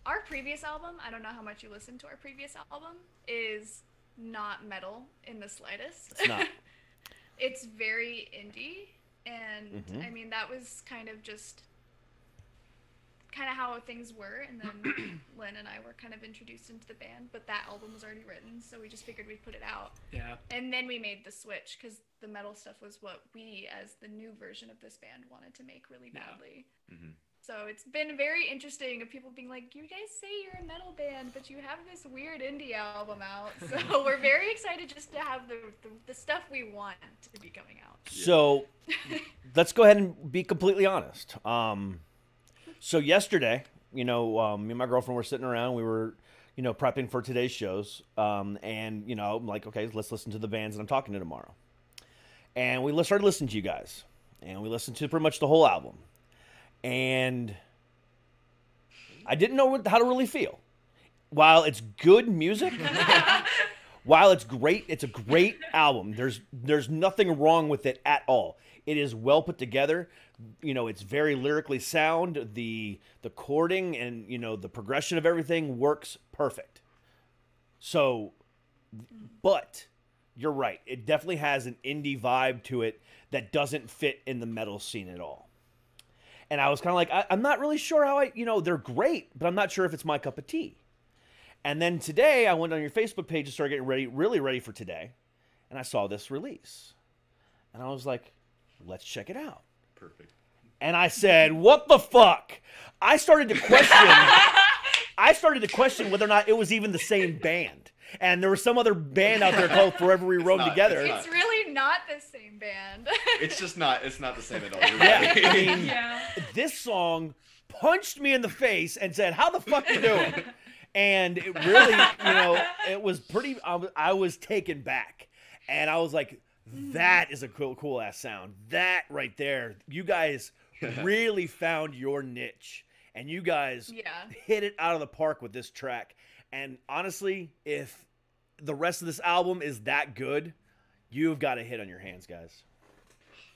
our previous album. I don't know how much you listened to our previous album. Is not metal in the slightest. It's not. it's very indie, and Mhm. I mean that was kind of just kind of how things were, and then Lynn and I were kind of introduced into the band. But that album was already written, so we just figured we'd put it out. Yeah. And then we made the switch because the metal stuff was what we, as the new version of this band, wanted to make really Yeah. badly. Mhm. So it's been very interesting of people being like, "You guys say you're a metal band, but you have this weird indie album out." So we're very excited just to have the, the the stuff we want to be coming out. So let's go ahead and be completely honest. Um, so yesterday, you know, um, me and my girlfriend were sitting around. We were, you know, prepping for today's shows. Um, and you know, I'm like, okay, let's listen to the bands that I'm talking to tomorrow. And we started listening to you guys, and we listened to pretty much the whole album. And I didn't know what, how to really feel. While it's good music, while it's great, it's a great album. There's there's nothing wrong with it at all. It is well put together. You know, it's very lyrically sound. The the chording and you know the progression of everything works perfect. So, but you're right. It definitely has an indie vibe to it that doesn't fit in the metal scene at all. And I was kind of like, I, I'm not really sure how I, you know, they're great, but I'm not sure if it's my cup of tea. And then today, I went on your Facebook page and started getting ready, really ready for today, and I saw this release, and I was like, let's check it out. Perfect. And I said, what the fuck? I started to question. I started to question whether or not it was even the same band. And there was some other band out there called Forever We Roam Together. it's It's really not the same band. It's just not. It's not the same at all. Yeah. I mean, Yeah. this song punched me in the face and said, "How the fuck are you doing?" and it really, you know, it was pretty. I was taken back, and I was like, Mm-hmm. "That is a cool, cool ass sound. That right there, you guys really found your niche, and you guys yeah. hit it out of the park with this track. And honestly, if the rest of this album is that good, you've got a hit on your hands, guys.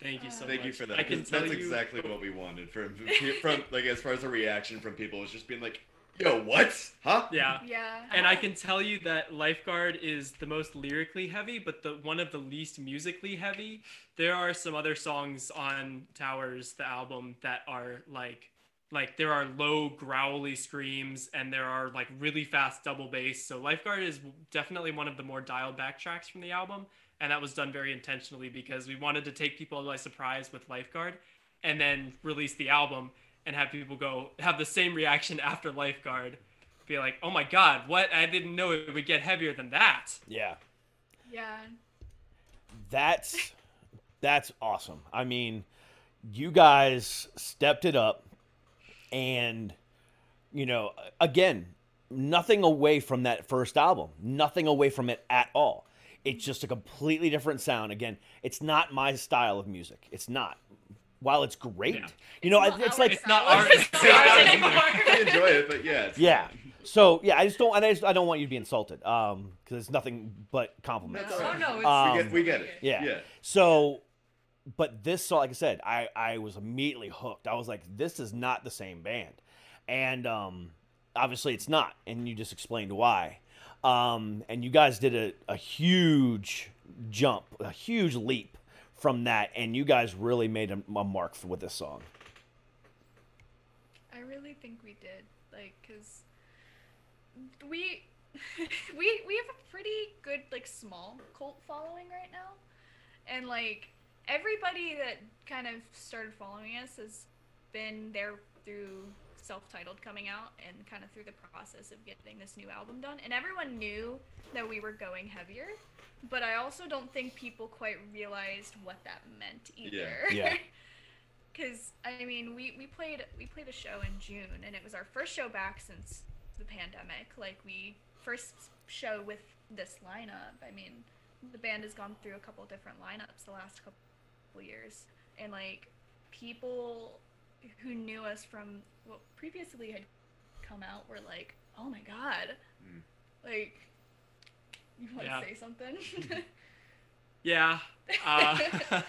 Thank you so much. Thank you for that. I can 'cause tell That's you, exactly what we wanted from from like as far as the reaction from people was just being like, "Yo, what? Huh?" Yeah. Yeah. And I can tell you that Lifeguard is the most lyrically heavy, but the one of the least musically heavy. There are some other songs on Towers, the album, that are like like there are low growly screams and there are like really fast double bass. So Lifeguard is definitely one of the more dialed back tracks from the album, and that was done very intentionally because we wanted to take people by surprise with Lifeguard and then release the album and have people go have the same reaction after Lifeguard be like, "Oh my god, what? I didn't know it would get heavier than that." Yeah. Yeah. That's that's awesome. I mean, you guys stepped it up and you know, again, nothing away from that first album. Nothing away from it at all. It's just a completely different sound. Again, it's not my style of music. It's not. While it's great, Yeah. you know, It's it's, like It's not Our our it's not ours anymore. either. I enjoy it, but yeah. It's yeah. So yeah, I just don't. I just I don't want you to be insulted, um, because it's nothing but compliments. That's all Oh right. no, it's Um, We get, we get it. Yeah. Yeah. So, but this song, like I said, I I was immediately hooked. I was like, this is not the same band, and um, obviously it's not, and you just explained why. Um, and you guys did a, a huge jump, a huge leap from that, and you guys really made a, a mark with this song. I really think we did, like, cause we we we have a pretty good like small cult following right now, and like everybody that kind of started following us has been there through self-titled coming out and kind of through the process of getting this new album done, and everyone knew that we were going heavier. But I also don't think people quite realized what that meant either. Yeah. yeah. Because I mean, we, we played we played a show in June, and it was our first show back since the pandemic. Like we first show with this lineup. I mean, the band has gone through a couple different lineups the last couple years, and like people who knew us from what previously had come out were like, "Oh my god!" Mm. Like, you want to say something? Yeah. Uh,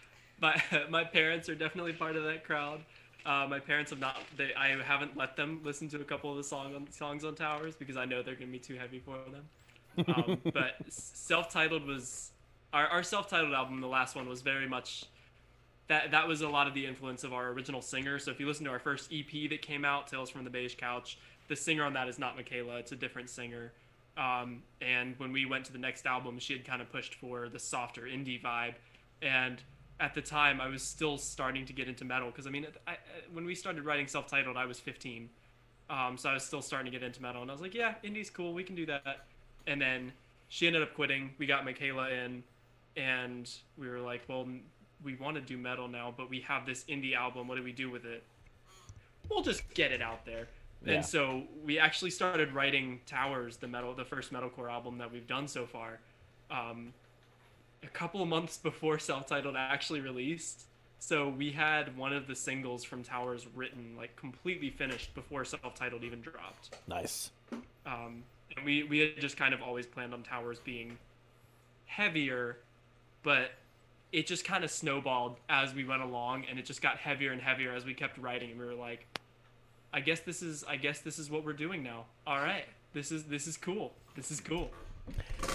my my parents are definitely part of that crowd. Uh, my parents have not. They I haven't let them listen to a couple of the song on, songs on Towers because I know they're gonna be too heavy for them. Um, but self-titled was our, our self-titled album. The last one was very much that that was a lot of the influence of our original singer. So if you listen to our first EP that came out, Tales from the Beige Couch, the singer on that is not Michaela. It's a different singer. Um, and when we went to the next album, she had kind of pushed for the softer indie vibe. And at the time, I was still starting to get into metal because I mean, I, when we started writing self-titled, I was 15, um, so I was still starting to get into metal. And I was like, yeah, indie's cool, we can do that. And then she ended up quitting. We got Michaela in, and we were like, well, we want to do metal now, but we have this indie album. What do we do with it? We'll just get it out there. Yeah. And so we actually started writing Towers, the metal, the first metalcore album that we've done so far, um, a couple of months before self-titled actually released. So we had one of the singles from Towers written like completely finished before self-titled even dropped. Nice. Um, and we we had just kind of always planned on Towers being heavier, but it just kind of snowballed as we went along, and it just got heavier and heavier as we kept writing, and we were like, I guess this is I guess this is what we're doing now. All right, this is this is cool. This is cool.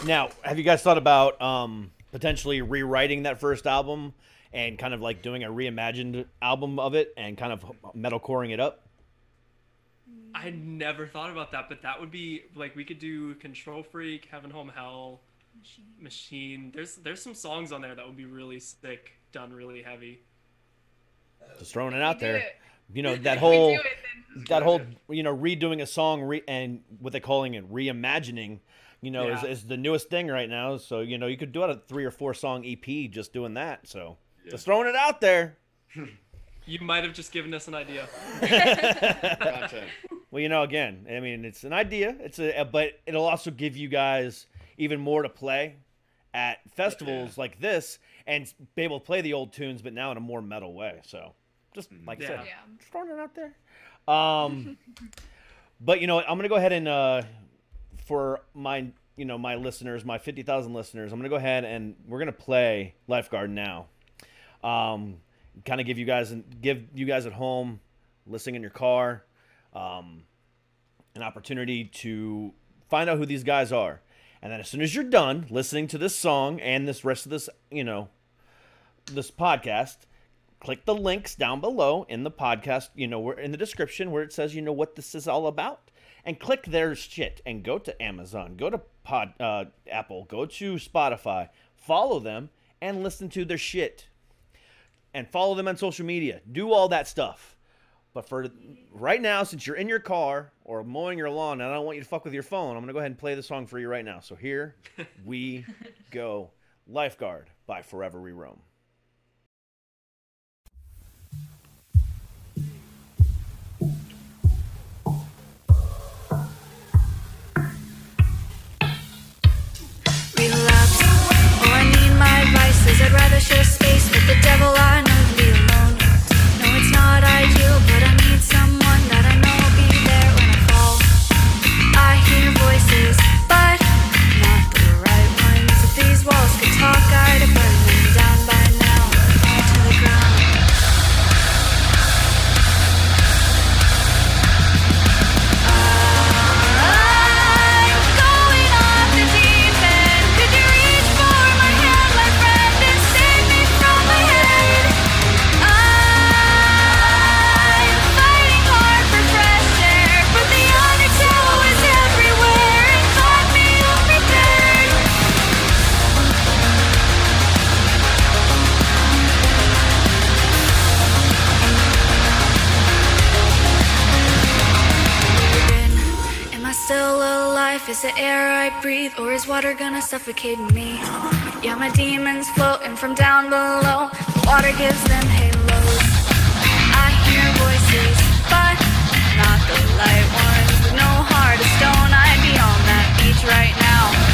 Now, have you guys thought about um, potentially rewriting that first album and kind of like doing a reimagined album of it and kind of metalcoring it up? I never thought about that, but that would be like we could do Control Freak, Heaven Home Hell, Machine. There's there's some songs on there that would be really sick, done really heavy. Just throwing it out there. it. You know that whole it, that whole you know redoing a song re- and what they're calling it reimagining. You know, Yeah. is, is the newest thing right now. So you know you could do it a three or four song EP just doing that. So just throwing it out there. You might have just given us an idea. Content. Well, you know, again, I mean, it's an idea. It's a, but it'll also give you guys even more to play at festivals like this and be able to play the old tunes, but now in a more metal way. So, just like I said, Yeah. Yeah. just throwing it out there. Um, but you know, I'm gonna go ahead and uh, for my you know my listeners, my fifty thousand listeners, I'm gonna go ahead and we're gonna play Lifeguard now. Um, kind of give you guys and give you guys at home, listening in your car, um, an opportunity to find out who these guys are. And then as soon as you're done listening to this song and this rest of this, you know, this podcast, click the links down below in the podcast, you know, where in the description where it says, you know, what this is all about. And click their shit and go to Amazon, go to Pod, uh, Apple, go to Spotify, follow them and listen to their shit. And follow them on social media. Do all that stuff. But for right now, since you're in your car or mowing your lawn, and I don't want you to fuck with your phone, I'm gonna go ahead and play the song for you right now. So here we go. Lifeguard by Forever We Roam. Rather share space with the devil. I know to be alone. No, it's not ideal, but I need someone Is the air I breathe, or is water gonna suffocate me? Yeah, my demons floating from down below. The water gives them halos. I hear voices, but not the light ones. With no heart of stone, I'd be on that beach right now.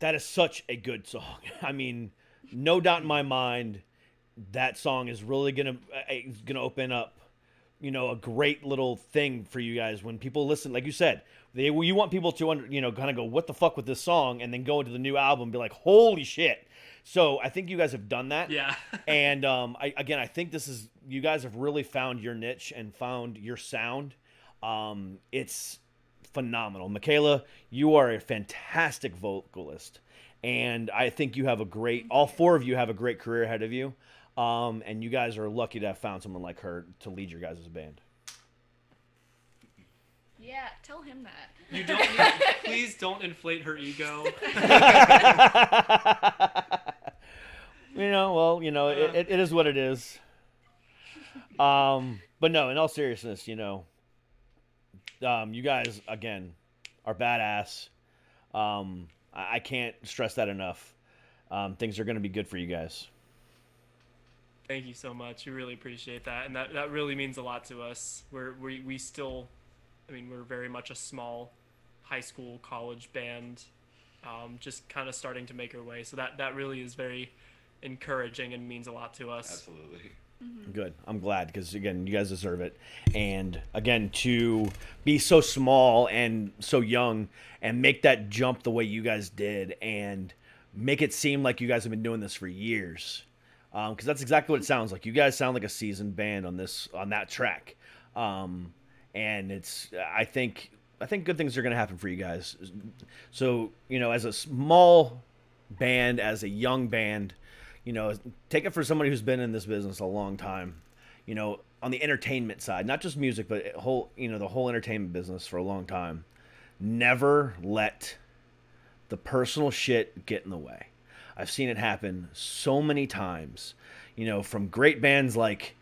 That is such a good song. I mean, no doubt in my mind, that song is really gonna uh, is gonna open up, you know, a great little thing for you guys when people listen. Like you said, they you want people to under, you know kind of go what the fuck with this song, and then go into the new album and be like, holy shit. So I think you guys have done that. Yeah. and um, I, again, I think this is you guys have really found your niche and found your sound. Um, it's phenomenal, Michaela. You are a fantastic vocalist, and I think you have a great. All four of you have a great career ahead of you, um, and you guys are lucky to have found someone like her to lead your guys' as a band. Yeah, tell him that. You don't. Need, please don't inflate her ego. you know, well, you know, it, it, it is what it is. Um, but no, in all seriousness, you know, um, you guys again are badass. Um, I, I can't stress that enough. Um, things are going to be good for you guys. Thank you so much. We really appreciate that, and that that really means a lot to us. We're we we still, I mean, we're very much a small high school college band, um, just kind of starting to make our way. So that that really is very encouraging and means a lot to us. Absolutely. Good. I'm glad because again, you guys deserve it. And again, to be so small and so young and make that jump the way you guys did and make it seem like you guys have been doing this for years. Because that's exactly what it sounds like. You guys sound like a seasoned band on this on that track. Um, and it's I think I think good things are going to happen for you guys. So you know, as a small band, as a young band, you know, take it for somebody who's been in this business a long time. You know, on the entertainment side, not just music, but whole, you know, the whole entertainment business for a long time. Never let the personal shit get in the way. I've seen it happen so many times. You know, from great bands like,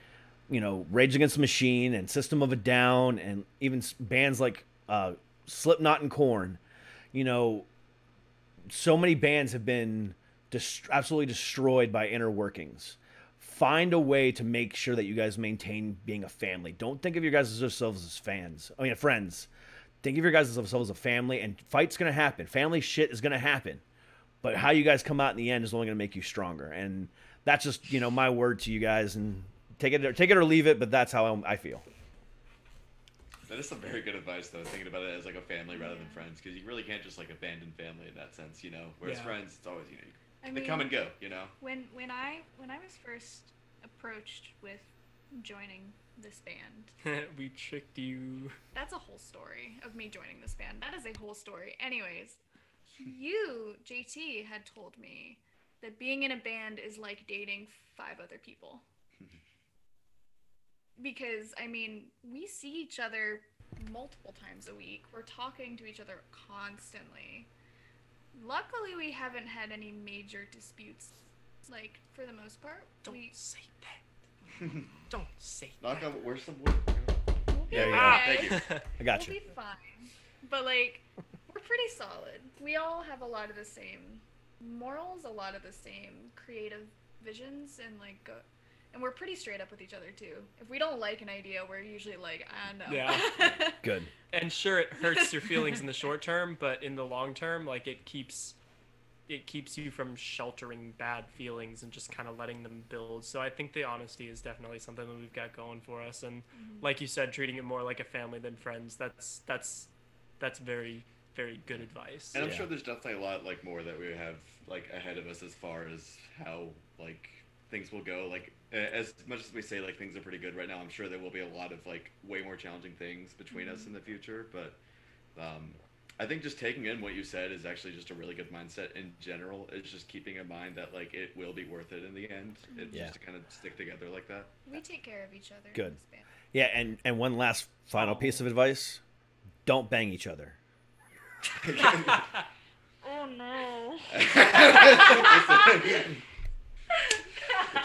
you know, Rage Against the Machine and System of a Down, and even bands like uh, Slipknot and Korn. You know, so many bands have been dest- absolutely destroyed by inner workings. Find a way to make sure that you guys maintain being a family. Don't think of your guys as yourselves as fans. I mean, friends. Think of your guys as yourselves as a family, and fights gonna happen. Family shit is gonna happen, but how you guys come out in the end is only gonna make you stronger. And that's just you know my word to you guys. And take it, or, take it or leave it. But that's how I feel. That is some very good advice, though. Thinking about it as like a family rather than friends, because you really can't just like abandon family in that sense, you know. Whereas Yeah. friends, it's always you know I they mean, come and go, you know. when when I when I was first approached with joining this band, we tricked you. that's a whole story of me joining this band. That is a whole story. Anyways, you JT had told me that being in a band is like dating five other people. Because I mean, we see each other multiple times a week. We're talking to each other constantly. Luckily, we haven't had any major disputes. Like for the most part, Don't we say that. Don't say Knock that. on. Where's some wood? we'll be There you go. okay. Thank you. I got we'll you. be fine. But like, we're pretty solid. We all have a lot of the same morals, a lot of the same creative visions, and like, go- and we're pretty straight up with each other too. If we don't like an idea, we're usually like, I don't know. Yeah. Good. and sure it hurts your feelings in the short term but in the long term like it keeps it keeps you from sheltering bad feelings and just kind of letting them build so i think the honesty is definitely something that we've got going for us and mm-hmm. like you said treating it more like a family than friends that's that's that's very very good advice And I'm Yeah. sure there's definitely a lot like more that we have like ahead of us as far as how like things will go. Like a- as much as we say like things are pretty good right now, I'm sure there will be a lot of like way more challenging things between us in the future. But um, I think just taking in what you said is actually just a really good mindset in general. It's just keeping in mind that like it will be worth it in the end. It's Yeah. just to kind of stick together like that. we take care of each other. Good. Yeah, and and one last final piece of advice: don't bang each other. Oh no.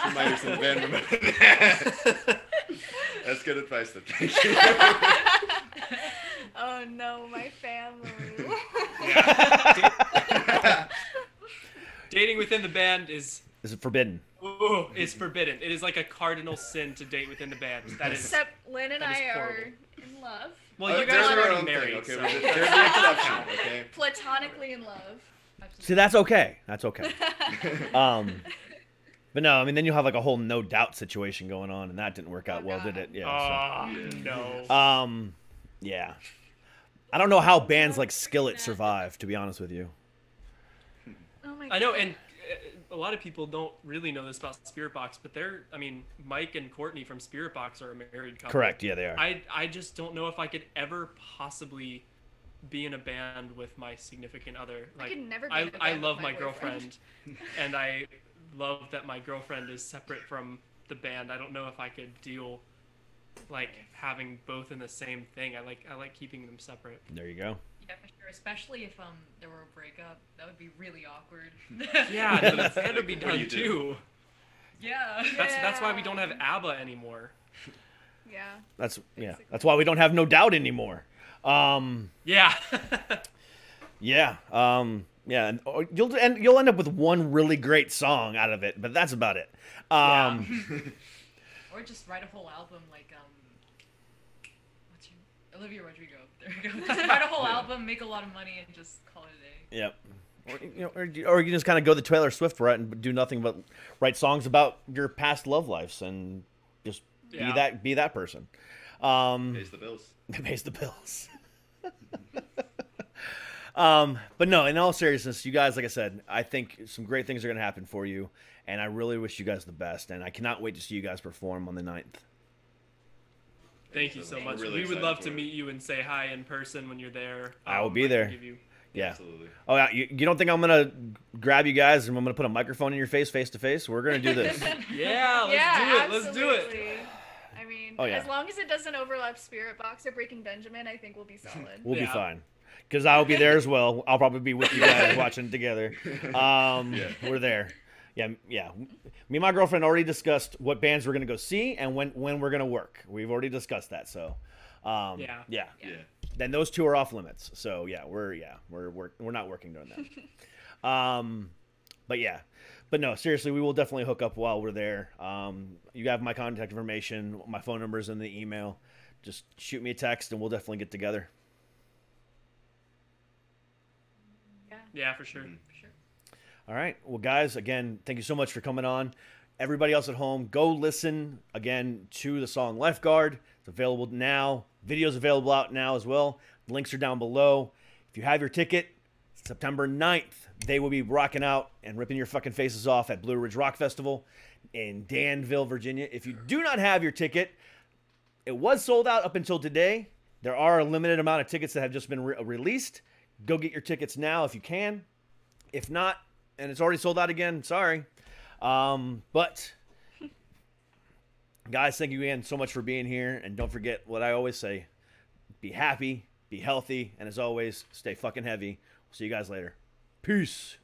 Reminders in the band remember that. That's good advice. Then. Thank you. Oh no, my family. dating within the band is Is it forbidden? ooh, is forbidden it is like a cardinal sin to date within the band that is Except Lynn and That is I are. In love. Well, Uh, you guys are already own thing, married. okay? so They're they're exception, okay? Platonically in love. See, that's okay. That's okay. um, but no, I mean, then you'll have like a whole no doubt situation going on, and that didn't work out Oh, well, God. did it? Yeah. Ah, Yeah. no. um, yeah. I don't know how bands like Skillet survive, to be honest with you. Oh my God. I know, and uh, a lot of people don't really know this about Spiritbox, but they're, I mean, Mike and Courtney from Spiritbox are a married couple. Correct. Yeah, they are. I, I just don't know if I could ever possibly be in a band with my significant other. I Like, could never be I, in a I band with love my my girlfriend, and I love that my girlfriend is separate from the band. I don't know if I could deal like having both in the same thing. I like I like keeping them separate. There you go. Yeah, for sure. Especially if um there were a breakup, that would be really awkward. Yeah, the band would be What do done you do? too. yeah. That's that's why we don't have ABBA anymore. Yeah. That's yeah. Basically. That's why we don't have no doubt anymore. Um, Yeah. yeah. Um, yeah. And you'll and you'll end up with one really great song out of it, but that's about it. Um, Or just write a whole album like um what's your Olivia Rodrigo. There you go. Just write a whole album, make a lot of money and just call it a day. Yep. Or, you know, or, you- or you just kind of go the Taylor Swift route and do nothing but write songs about your past love lives and just be that be that person. Um, Pays the bills. It pays the bills. Um, but no, in all seriousness, you guys, like I said, I think some great things are going to happen for you, and I really wish you guys the best. And I cannot wait to see you guys perform on the 9th. Thank you so much. really we would love to it. meet you and say hi in person when you're there. I will Um, be can there. give you- Yeah. Absolutely. Oh, yeah. You, you don't think I'm gonna grab you guys and I'm gonna put a microphone in your face, face to face? We're gonna do this. Yeah, let's yeah, do it. Let's do it. absolutely. I mean, Oh, yeah. as long as it doesn't overlap Spiritbox or Breaking Benjamin, I think we'll be solid. We'll be fine. Because I'll be there as well. I'll probably be with you guys watching together. Um, Yeah. We're there. Yeah, yeah. Me and my girlfriend already discussed what bands we're gonna go see and when when we're gonna work. We've already discussed that. So, um, Yeah. yeah. Yeah. Then those two are off limits. So yeah, we're yeah we're we're, we're not working during that. um, but yeah, but no, seriously, we will definitely hook up while we're there. Um, you have my contact information, my phone number is in the email. Just shoot me a text and we'll definitely get together. Yeah. For sure. Mm-hmm. For sure. All right. Well, guys, again, thank you so much for coming on. Everybody else at home, go listen again to the song Lifeguard. It's available now. Videos available out now as well. Links are down below. If you have your ticket, September 9th, they will be rocking out and ripping your fucking faces off at Blue Ridge Rock Festival in Danville, Virginia. If you do not have your ticket, it was sold out up until today. There are a limited amount of tickets that have just been re- released. Go get your tickets now if you can. If not, and it's already sold out again, sorry. Um, but guys, thank you again so much for being here. And don't forget what I always say be happy, be healthy, and as always, stay fucking heavy. We'll see you guys later. Peace.